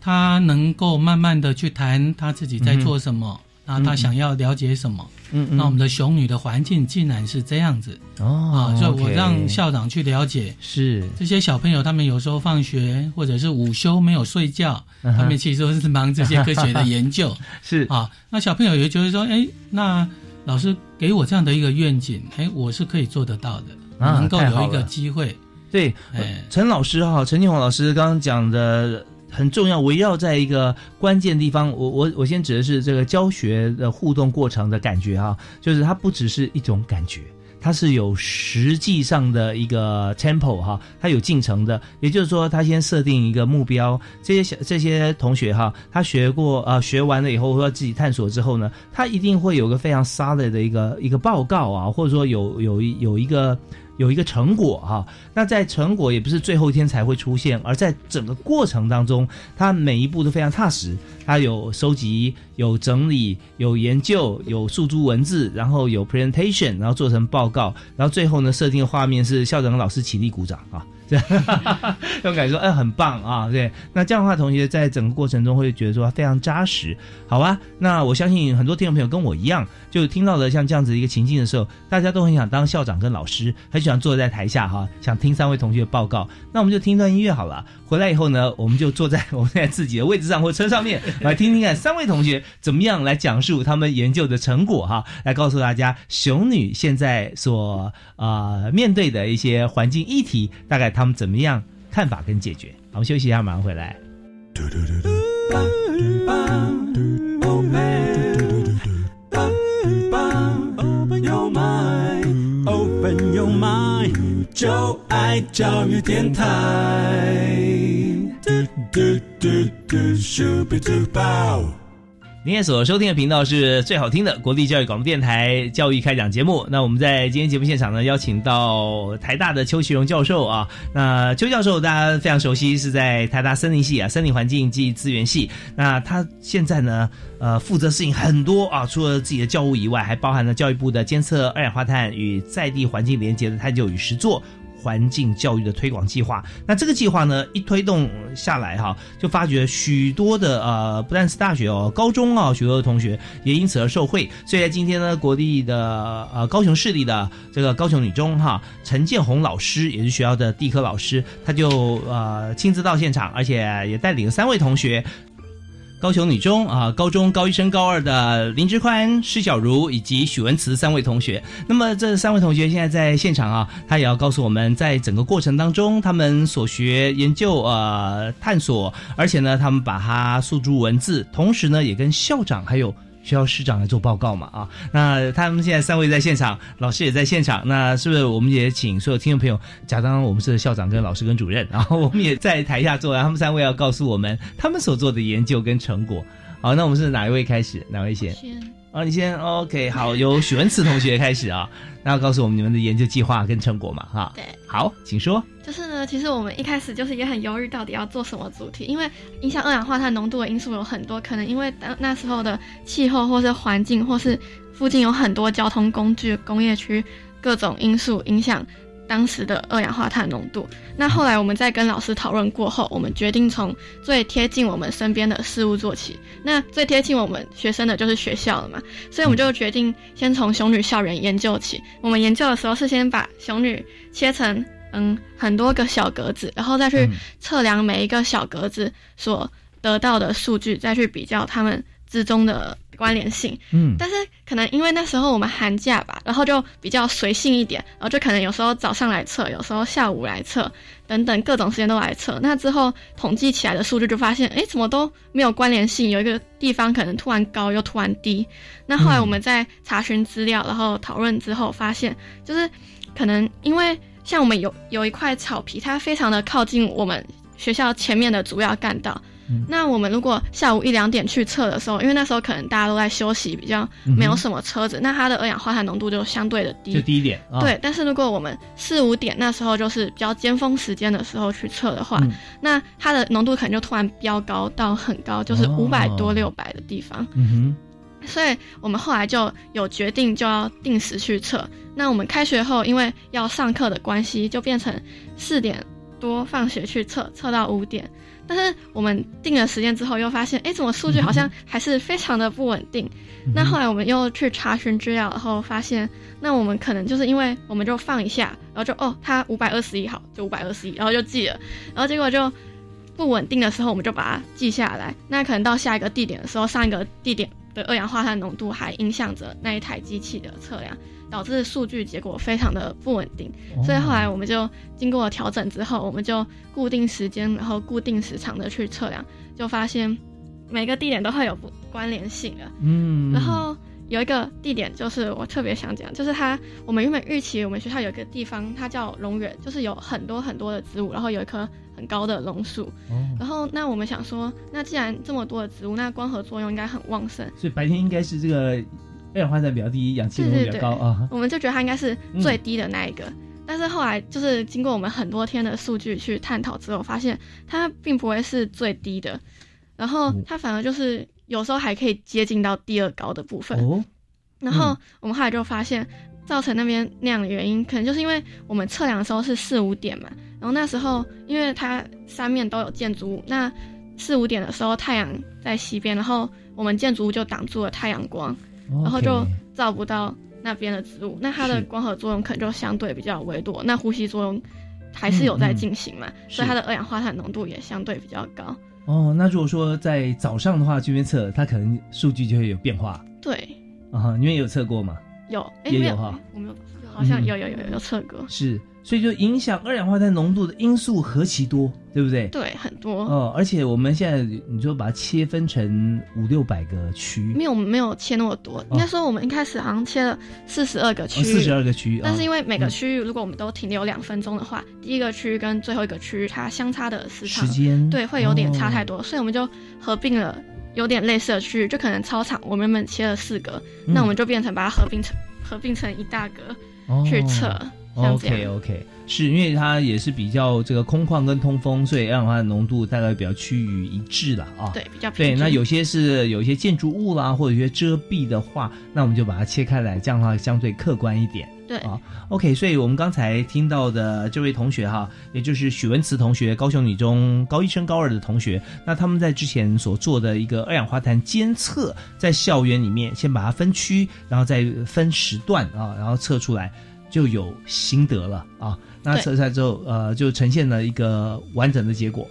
他能够慢慢的去谈他自己在做什么，然后他想要了解什么。嗯嗯那我们的熊女的环境竟然是这样子。哦啊，所以我让校长去了解，是。这些小朋友他们有时候放学或者是午休没有睡觉，嗯他们其实都是忙这些科学的研究。是。啊，那小朋友也觉得说，哎，那老师给我这样的一个愿景，哎，我是可以做得到的，啊能够有一个机会。对，哎。陈老师哈，陈建宏老师刚刚讲的很重要，围绕在一个关键地方。我我我先指的是这个教学的互动过程的感觉哈，就是它不只是一种感觉。它是有实际上的一个 tempo 哈，它有进程的，也就是说，他先设定一个目标，这些小这些同学哈，他学过呃学完了以后，或者自己探索之后呢，他一定会有个非常 solid 的一个一个报告啊，或者说有有一有一个有一个成果哈、那在成果也不是最后一天才会出现，而在整个过程当中，他每一步都非常踏实。他有收集、有整理、有研究、有诉诸文字，然后有 presentation，然后做成报告，然后最后呢设定的画面是校长跟老师起立鼓掌啊。这样这种感觉说，哎，很棒啊！对，那这样的话，同学在整个过程中会觉得说非常扎实，好吧？那我相信很多听众朋友跟我一样，就听到了像这样子一个情境的时候，大家都很想当校长跟老师，很喜欢坐在台下哈，想听三位同学报告。那我们就听段音乐好了，回来以后呢，我们就坐在 我们在自己的位置上或车上面，来听听看三位同学怎么样来讲述他们研究的成果哈，来告诉大家熊女现在所呃面对的一些环境议题，大概他们怎么样看法跟解决。好我们休息一下，马上回来。嘟嘟嘟嘟就爱教育电台。嘟嘟嘟嘟，Super Duper。您现在所收听的频道是最好听的国立教育广播电台教育开讲节目。那我们在今天节目现场呢，邀请到台大的邱其荣教授啊。那邱教授大家非常熟悉，是在台大森林系啊，森林环境暨资源系。那他现在呢，呃，负责事情很多啊，除了自己的教务以外，还包含了教育部的监测二氧化碳与在地环境连接的探究与实作。环境教育的推广计划，那这个计划呢，一推动下来哈，就发觉许多的呃，不但是大学哦，高中啊，许多的同学也因此而受惠。所以在今天呢，国立的呃高雄市立的这个高雄女中哈，陈建宏老师也是学校的地科老师，他就呃亲自到现场，而且也带领了三位同学。高雄女中啊，高中高一升高二的林之宽、施小茹以及许文慈三位同学。那么这三位同学现在在现场啊，他也要告诉我们，在整个过程当中，他们所学、研究、呃探索，而且呢，他们把它诉诸文字，同时呢，也跟校长还有。学校师长来做报告嘛啊，那他们现在三位在现场，老师也在现场，那是不是我们也请所有听众朋友假装我们是校长跟老师跟主任，然后 我们也在台下坐，然后他们三位要告诉我们他们所做的研究跟成果。好，那我们是哪一位开始？哪位？先啊，你先 OK，好，由许文慈同学开始啊，那要告诉我们你们的研究计划跟成果嘛哈。对，好，请说。就是呢，其实我们一开始就是也很犹豫，到底要做什么主题，因为影响二氧化碳浓度的因素有很多，可能因为当那时候的气候或是环境，或是附近有很多交通工具、工业区各种因素影响当时的二氧化碳浓度。那后来我们在跟老师讨论过后，我们决定从最贴近我们身边的事物做起。那最贴近我们学生的就是学校了嘛，所以我们就决定先从熊女校园研究起。我们研究的时候是先把熊女切成嗯很多个小格子，然后再去测量每一个小格子所得到的数据，再去比较它们之中的关联性。嗯，但是可能因为那时候我们寒假吧，然后就比较随性一点，然后就可能有时候早上来测，有时候下午来测，等等各种时间都来测。那之后统计起来的数据就发现，哎，怎么都没有关联性，有一个地方可能突然高又突然低。那后来我们在查询资料，然后讨论之后发现，就是可能因为像我们有有一块草皮，它非常的靠近我们学校前面的主要干道。那我们如果下午一两点去测的时候，因为那时候可能大家都在休息，比较没有什么车子，那它的二氧化碳浓度就相对的低，就低一点。对，但是如果我们四五点那时候就是比较尖峰时间的时候去测的话，那它的浓度可能就突然飙高到很高，就是五百多六百的地方。嗯哼，所以我们后来就有决定就要定时去测。那我们开学后因为要上课的关系，就变成四点多放学去测，测到五点。但是我们定了时间之后，又发现，哎，怎么数据好像还是非常的不稳定？那后来我们又去查询资料，然后发现，那我们可能就是因为我们就放一下，然后就哦，它五百二十一好，就五百二十一，然后就记了，然后结果就不稳定的时候，我们就把它记下来。那可能到下一个地点的时候，上一个地点的二氧化碳浓度还影响着那一台机器的测量。导致数据结果非常的不稳定，所以后来我们就经过调整之后，我们就固定时间，然后固定时长的去测量，就发现每个地点都会有不关联性的。嗯，然后有一个地点就是我特别想讲，就是它我们原本预期我们学校有一个地方，它叫龙园，就是有很多很多的植物，然后有一棵很高的榕树。哦，然后那我们想说，那既然这么多的植物，那光合作用应该很旺盛，所以白天应该是这个。二氧化碳比较低，氧气浓度比较高啊。我们就觉得它应该是最低的那一个，但是后来就是经过我们很多天的数据去探讨之后，发现它并不会是最低的，然后它反而就是有时候还可以接近到第二高的部分。哦。然后我们后来就发现，造成那边那样的原因，可能就是因为我们测量的时候是四五点嘛，然后那时候因为它三面都有建筑物，那四五点的时候太阳在西边，然后我们建筑物就挡住了太阳光。然后就照不到那边的植物，那它的光合作用可能就相对比较微弱，那呼吸作用还是有在进行嘛，所以它的二氧化碳浓度也相对比较高。哦，那如果说在早上的话这边测，它可能数据就会有变化。对，啊，你们有测过吗？有，也有哈，我没有，好像有有有有测过。是。所以就影响二氧化碳浓度的因素何其多，对不对？对，很多哦。而且我们现在你就把它切分成五六百个区域，没有没有切那么多。应该说我们一开始好像切了四十二个区域，四十二个区域。但是因为每个区域如果我们都停留两分钟的话，第一个区域跟最后一个区域它相差的时长，时间对会有点差太多，所以我们就合并了有点类似的区域，就可能操场我们原本切了四个，那我们就变成把它合并成合并成一大格去测。OK OK，是因为它也是比较这个空旷跟通风，所以二氧化碳浓度大概比较趋于一致了啊。对，比较对。那有些是有一些建筑物啦，或者一些遮蔽的话，那我们就把它切开来，这样的话相对客观一点。对啊。OK，所以我们刚才听到的这位同学哈，也就是许文慈同学，高雄女中高一升高二的同学，那他们在之前所做的一个二氧化碳监测，在校园里面先把它分区，然后再分时段啊，然后测出来。就有心得了啊！那测出来之后，呃，就呈现了一个完整的结果。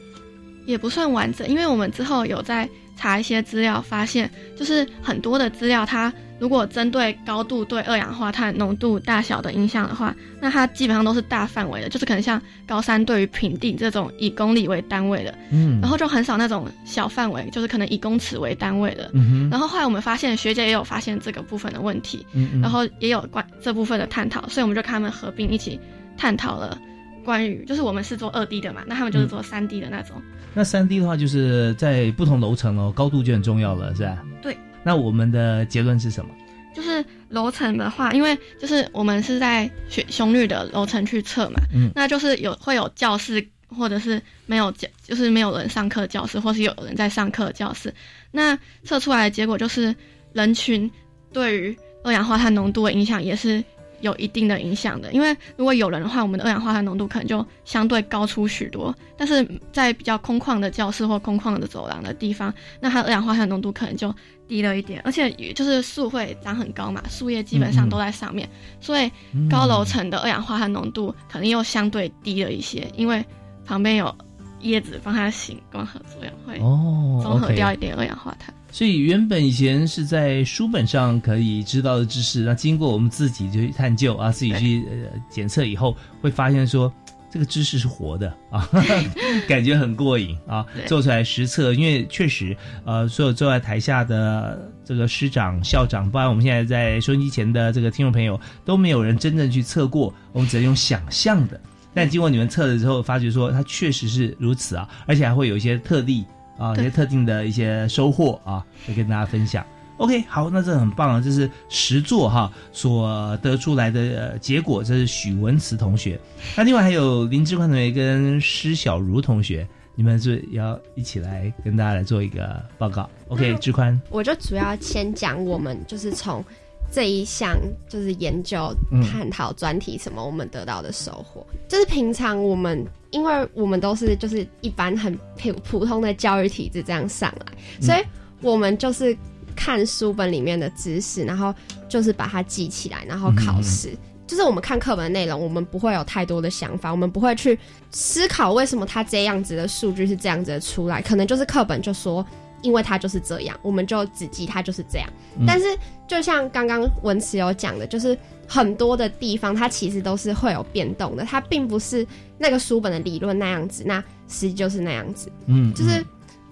也不算完整，因为我们之后有在查一些资料，发现就是很多的资料它。如果针对高度对二氧化碳浓度大小的影响的话，那它基本上都是大范围的，就是可能像高山对于平地这种以公里为单位的，嗯，然后就很少那种小范围，就是可能以公尺为单位的，嗯。然后后来我们发现学姐也有发现这个部分的问题，嗯，然后也有关这部分的探讨，所以我们就跟他们合并一起探讨了关于，就是我们是做二 D 的嘛，那他们就是做三 D 的那种。那三 D 的话，就是在不同楼层哦，高度就很重要了，是吧？对。那我们的结论是什么？就是楼层的话，因为就是我们是在学雄女的楼层去测嘛，嗯，那就是有会有教室，或者是没有教，就是没有人上课教室，或是有人在上课教室。那测出来的结果就是人群对于二氧化碳浓度的影响也是。有一定的影响的，因为如果有人的话，我们的二氧化碳浓度可能就相对高出许多。但是在比较空旷的教室或空旷的走廊的地方，那它二氧化碳浓度可能就低了一点，而且就是树会长很高嘛，树叶基本上都在上面，所以高楼层的二氧化碳浓度可能又相对低了一些，因为旁边有叶子帮它行光合作用，会哦综合掉一点二氧化碳。所以原本以前是在书本上可以知道的知识，那经过我们自己就去探究啊，自己去呃检测以后，会发现说这个知识是活的啊，感觉很过瘾啊。做出来实测，因为确实呃，所有坐在台下的这个师长、校长，包括我们现在在收音机前的这个听众朋友，都没有人真正去测过，我们只能用想象的。但经过你们测了之后，发觉说它确实是如此啊，而且还会有一些特例啊，一些特定的一些收获啊，会跟大家分享。OK，好，那这很棒啊，这是实作哈所得出来的、呃、结果，这是许文慈同学。那另外还有林志宽同学跟施小茹同学，你们是也要一起来跟大家来做一个报告。OK，志宽，我就主要先讲我们就是从这一项就是研究嗯探讨专题什么，我们得到的收获，就是平常我们因为我们都是就是一般很普普通的教育体制这样上来，所以我们就是看书本里面的知识，然后就是把它记起来，然后考试。就是我们看课本的内容，我们不会有太多的想法，我们不会去思考为什么它这样子的数据是这样子的出来，可能就是课本就说，因为它就是这样，我们就只记它就是这样。嗯但是就像刚刚文慈有讲的，就是很多的地方它其实都是会有变动的，它并不是那个书本的理论那样子，那实际就是那样子。嗯就是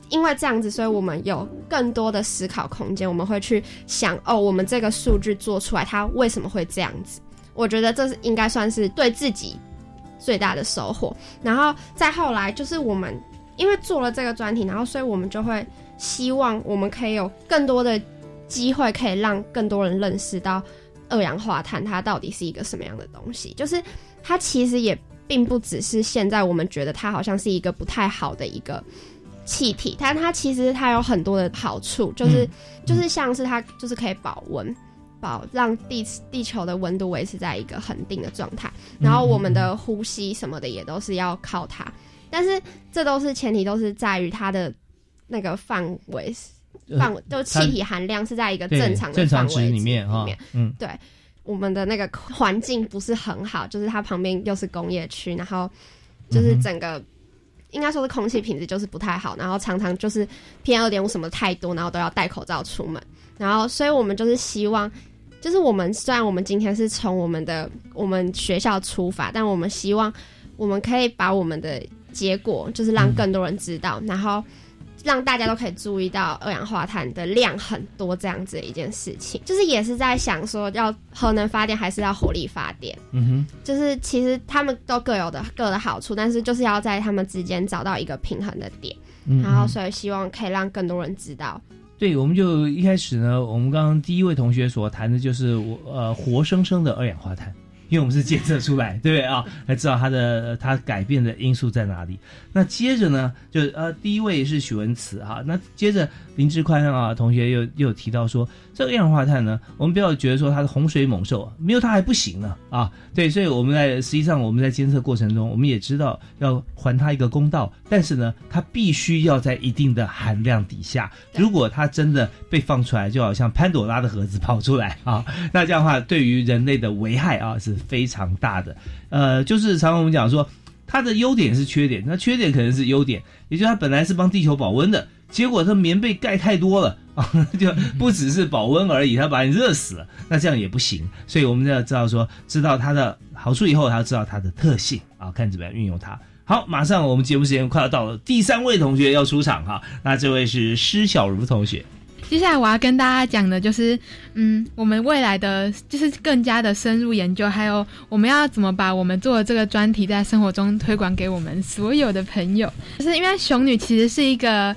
因为这样子，所以我们有更多的思考空间，我们会去想哦，我们这个数据做出来，它为什么会这样子？我觉得这是应该算是对自己最大的收获。然后再后来，就是我们因为做了这个专题，然后所以我们就会希望我们可以有更多的机会，可以让更多人认识到二氧化碳它到底是一个什么样的东西。就是它其实也并不只是现在我们觉得它好像是一个不太好的一个气体，但它其实它有很多的好处，就是、就是像是它就是可以保温。保让地地球的温度维持在一个恒定的状态，然后我们的呼吸什么的也都是要靠它，但是这都是前提都是在于它的那个范围呃范围，就气体含量是在一个正常的范围里面哈嗯，对，我们的那个环境不是很好，就是它旁边又是工业区，然后就是整个、应该说是空气品质就是不太好，然后常常就是 PM 二点五什么太多，然后都要戴口罩出门，然后所以我们就是希望。就是我们虽然我们今天是从我们的我们学校出发，但我们希望我们可以把我们的结果，就是让更多人知道，然后让大家都可以注意到二氧化碳的量很多这样子的一件事情。就是也是在想说，要核能发电还是要火力发电？嗯哼，就是其实他们都各有的各的好处，但是就是要在他们之间找到一个平衡的点。嗯然后所以希望可以让更多人知道。对，我们就一开始呢，我们刚刚第一位同学所谈的就是我呃活生生的二氧化碳，因为我们是检测出来，对不对啊？才知道它的它改变的因素在哪里。那接着呢，就呃第一位是许文慈哈，那接着林志宽啊同学又又有提到说，这个二氧化碳呢，我们不要觉得说它是洪水猛兽啊，没有它还不行呢啊。对，所以我们在实际上我们在监测过程中，我们也知道要还它一个公道，但是呢，它必须要在一定的含量底下。如果它真的被放出来，就好像潘朵拉的盒子跑出来啊，那这样的话对于人类的危害啊是非常大的。呃，就是常常我们讲说。它的优点是缺点，那缺点可能是优点，也就是它本来是帮地球保温的，结果它棉被盖太多了啊，就不只是保温而已，它把你热死了，那这样也不行。所以我们要知道说，知道它的好处以后，还要知道它的特性啊，看怎么样运用它。好，马上我们节目时间快要到了，第三位同学要出场哈，那这位是施小茹同学。接下来我要跟大家讲的就是，嗯，我们未来的就是更加的深入研究，还有我们要怎么把我们做的这个专题在生活中推广给我们所有的朋友。就是因为熊女其实是一个，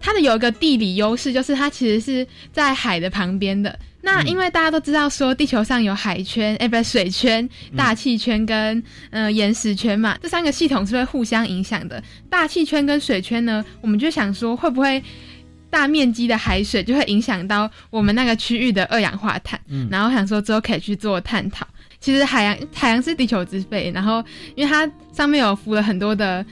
它的有一个地理优势，就是它其实是在海的旁边的。那因为大家都知道说地球上有海圈，哎、不是水圈、大气圈跟呃岩石圈嘛，这三个系统是会互相影响的。大气圈跟水圈呢，我们就想说会不会？大面积的海水就会影响到我们那个区域的二氧化碳，嗯然后想说之后可以去做探讨。其实海洋海洋是地球之肺，然后因为它上面有浮了很多的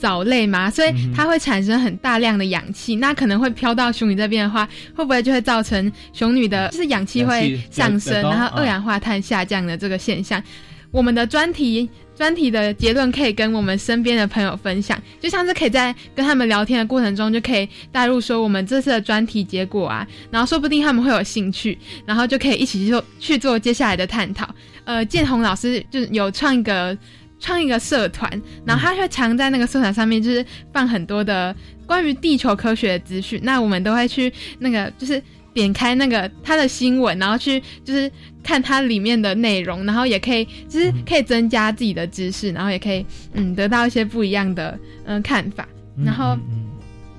藻类嘛，所以它会产生很大量的氧气，那可能会飘到熊女这边的话，会不会就会造成熊女的就是氧气会上升，然后二氧化碳下降的这个现象？我们的专题专题的结论可以跟我们身边的朋友分享，就像是可以在跟他们聊天的过程中，就可以带入说我们这次的专题结果啊，然后说不定他们会有兴趣，然后就可以一起去做去做接下来的探讨。呃，建宏老师就有创一个创一个社团，然后他会常在那个社团上面就是放很多的关于地球科学的资讯，那我们都会去那个就是点开那个他的新闻，然后去就是看它里面的内容，然后也可以就是可以增加自己的知识，然后也可以嗯得到一些不一样的嗯看法，然后。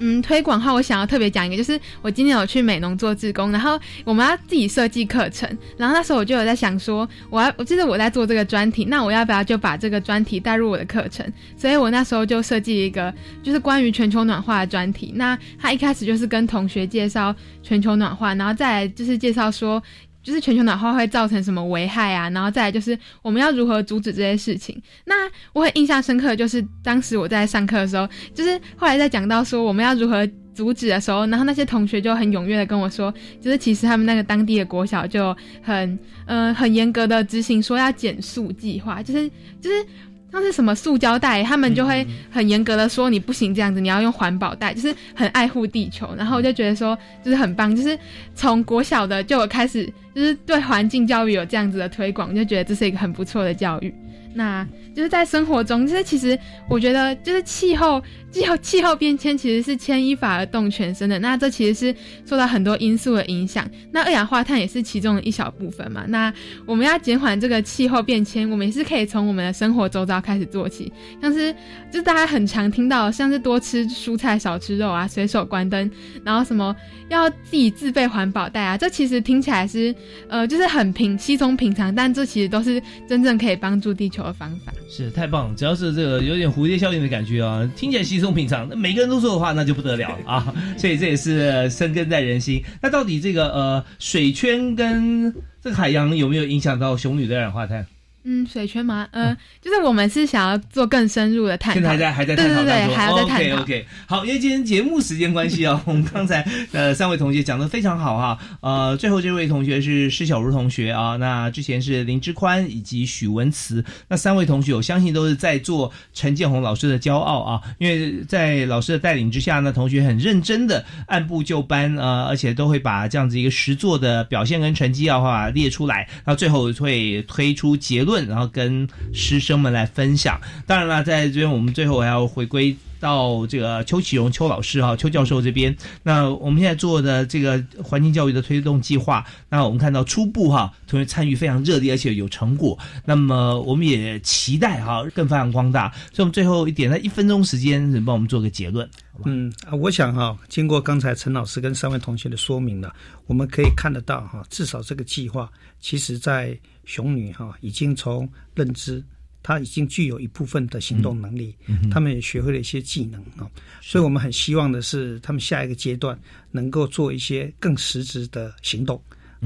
嗯，推广的话，我想要特别讲一个，就是我今天有去美农做志工，然后我们要自己设计课程，然后那时候我就有在想说，我要，我记得我在做这个专题，那我要不要就把这个专题带入我的课程？所以我那时候就设计一个，就是关于全球暖化的专题。那他一开始就是跟同学介绍全球暖化，然后再来就是介绍说。就是全球暖化会造成什么危害啊？然后再来就是我们要如何阻止这些事情？那我很印象深刻，就是当时我在上课的时候，就是后来在讲到说我们要如何阻止的时候，然后那些同学就很踊跃的跟我说，就是其实他们那个当地的国小就很嗯很严格的执行说要减速计划，就是就是。像是什么塑胶袋，他们就会很严格的说你不行这样子，你要用环保袋，就是很爱护地球。然后我就觉得说，就是很棒，就是从国小的就有开始，就是对环境教育有这样子的推广，就觉得这是一个很不错的教育。那就是在生活中，就是其实我觉得，就是气候。气候 气候变迁其实是牵一发而动全身的，那这其实是受到很多因素的影响。那二氧化碳也是其中的一小部分嘛。那我们要减缓这个气候变迁，我们也是可以从我们的生活周遭开始做起，像是就是大家很常听到，像是多吃蔬菜少吃肉啊，随手关灯，然后什么要自己自备环保袋啊，这其实听起来是呃就是很平稀松平常，但这其实都是真正可以帮助地球的方法。是太棒，只要是这个有点蝴蝶效应的感觉啊，听起来稀。松平常，那每个人都做的话，那就不得了了啊！所以这也是深根在人心。那到底这个呃水圈跟这个海洋有没有影响到雄女的二氧化碳？嗯，水圈吗？呃，就是我们是想要做更深入的探讨，现在还在还在探讨对对对。还要再探讨。OK，好，因为今天节目时间关系啊，我们刚才呃三位同学讲的非常好哈。呃，最后这位同学是施小茹同学啊，那之前是林之宽以及许文慈，那三位同学我相信都是在做陈建宏老师的骄傲啊，因为在老师的带领之下呢，同学很认真的按部就班啊，而且都会把这样子一个实作的表现跟成绩的话列出来，那最后会推出结论。然后跟师生们来分享。当然了，在这边我们最后还要回归到这个邱启荣邱老师哈邱教授这边。那我们现在做的这个环境教育的推动计划，那我们看到初步哈同学参与非常热烈，而且有成果。那么我们也期待哈更发扬光大。所以我们最后一点，那一分钟时间，能帮我们做个结论。嗯，我想哈，经过刚才陈老师跟三位同学的说明了，我们可以看得到哈，至少这个计划其实在。熊女哈已经从认知，她已经具有一部分的行动能力，嗯他们也学会了一些技能啊，所以我们很希望的是，他们下一个阶段能够做一些更实质的行动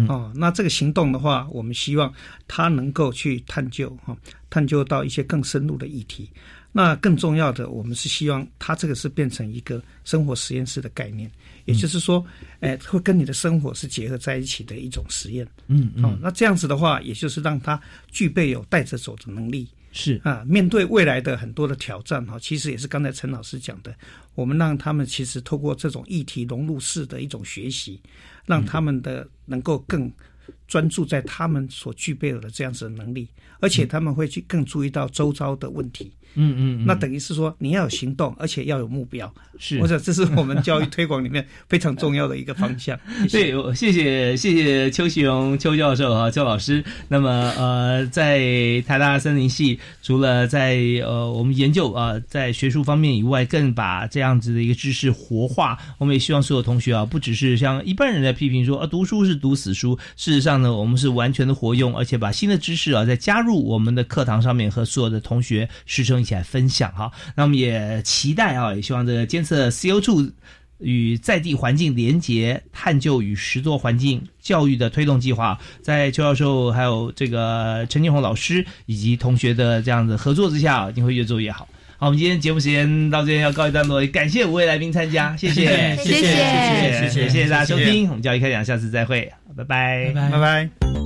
哦。那这个行动的话，我们希望他能够去探究哈，探究到一些更深入的议题。那更重要的，我们是希望它这个是变成一个生活实验室的概念。也就是说，哎，会跟你的生活是结合在一起的一种实验。嗯嗯。哦，那这样子的话，也就是让他具备有带着走的能力。是啊，面对未来的很多的挑战哈，其实也是刚才陈老师讲的，我们让他们其实透过这种议题融入式的一种学习，让他们的能够更专注在他们所具备的这样子的能力，而且他们会去更注意到周遭的问题。嗯嗯，那等于是说你要有行动，而且要有目标，是，我想这是我们教育 推广里面非常重要的一个方向。对，谢谢谢谢邱其荣邱教授和邱老师。那么呃，在台大森林系，除了在呃我们研究啊在学术方面以外，更把这样子的一个知识活化。我们也希望所有同学啊，不只是像一般人在批评说啊读书是读死书，事实上呢，我们是完全的活用，而且把新的知识啊再加入我们的课堂上面，和所有的同学师生。一起来分享哈，那我们也期待啊，也希望这个监测 CO2 与在地环境连结、探究与实作环境教育的推动计划，在邱教授还有这个陈金红老师以及同学的这样子合作之下，一定会越做越好。好，我们今天节目时间到这边要告一段落，也感谢五位来宾参加，谢谢，谢谢，谢谢，谢谢大家收听，我们教育开讲，下次再会，拜拜。拜拜。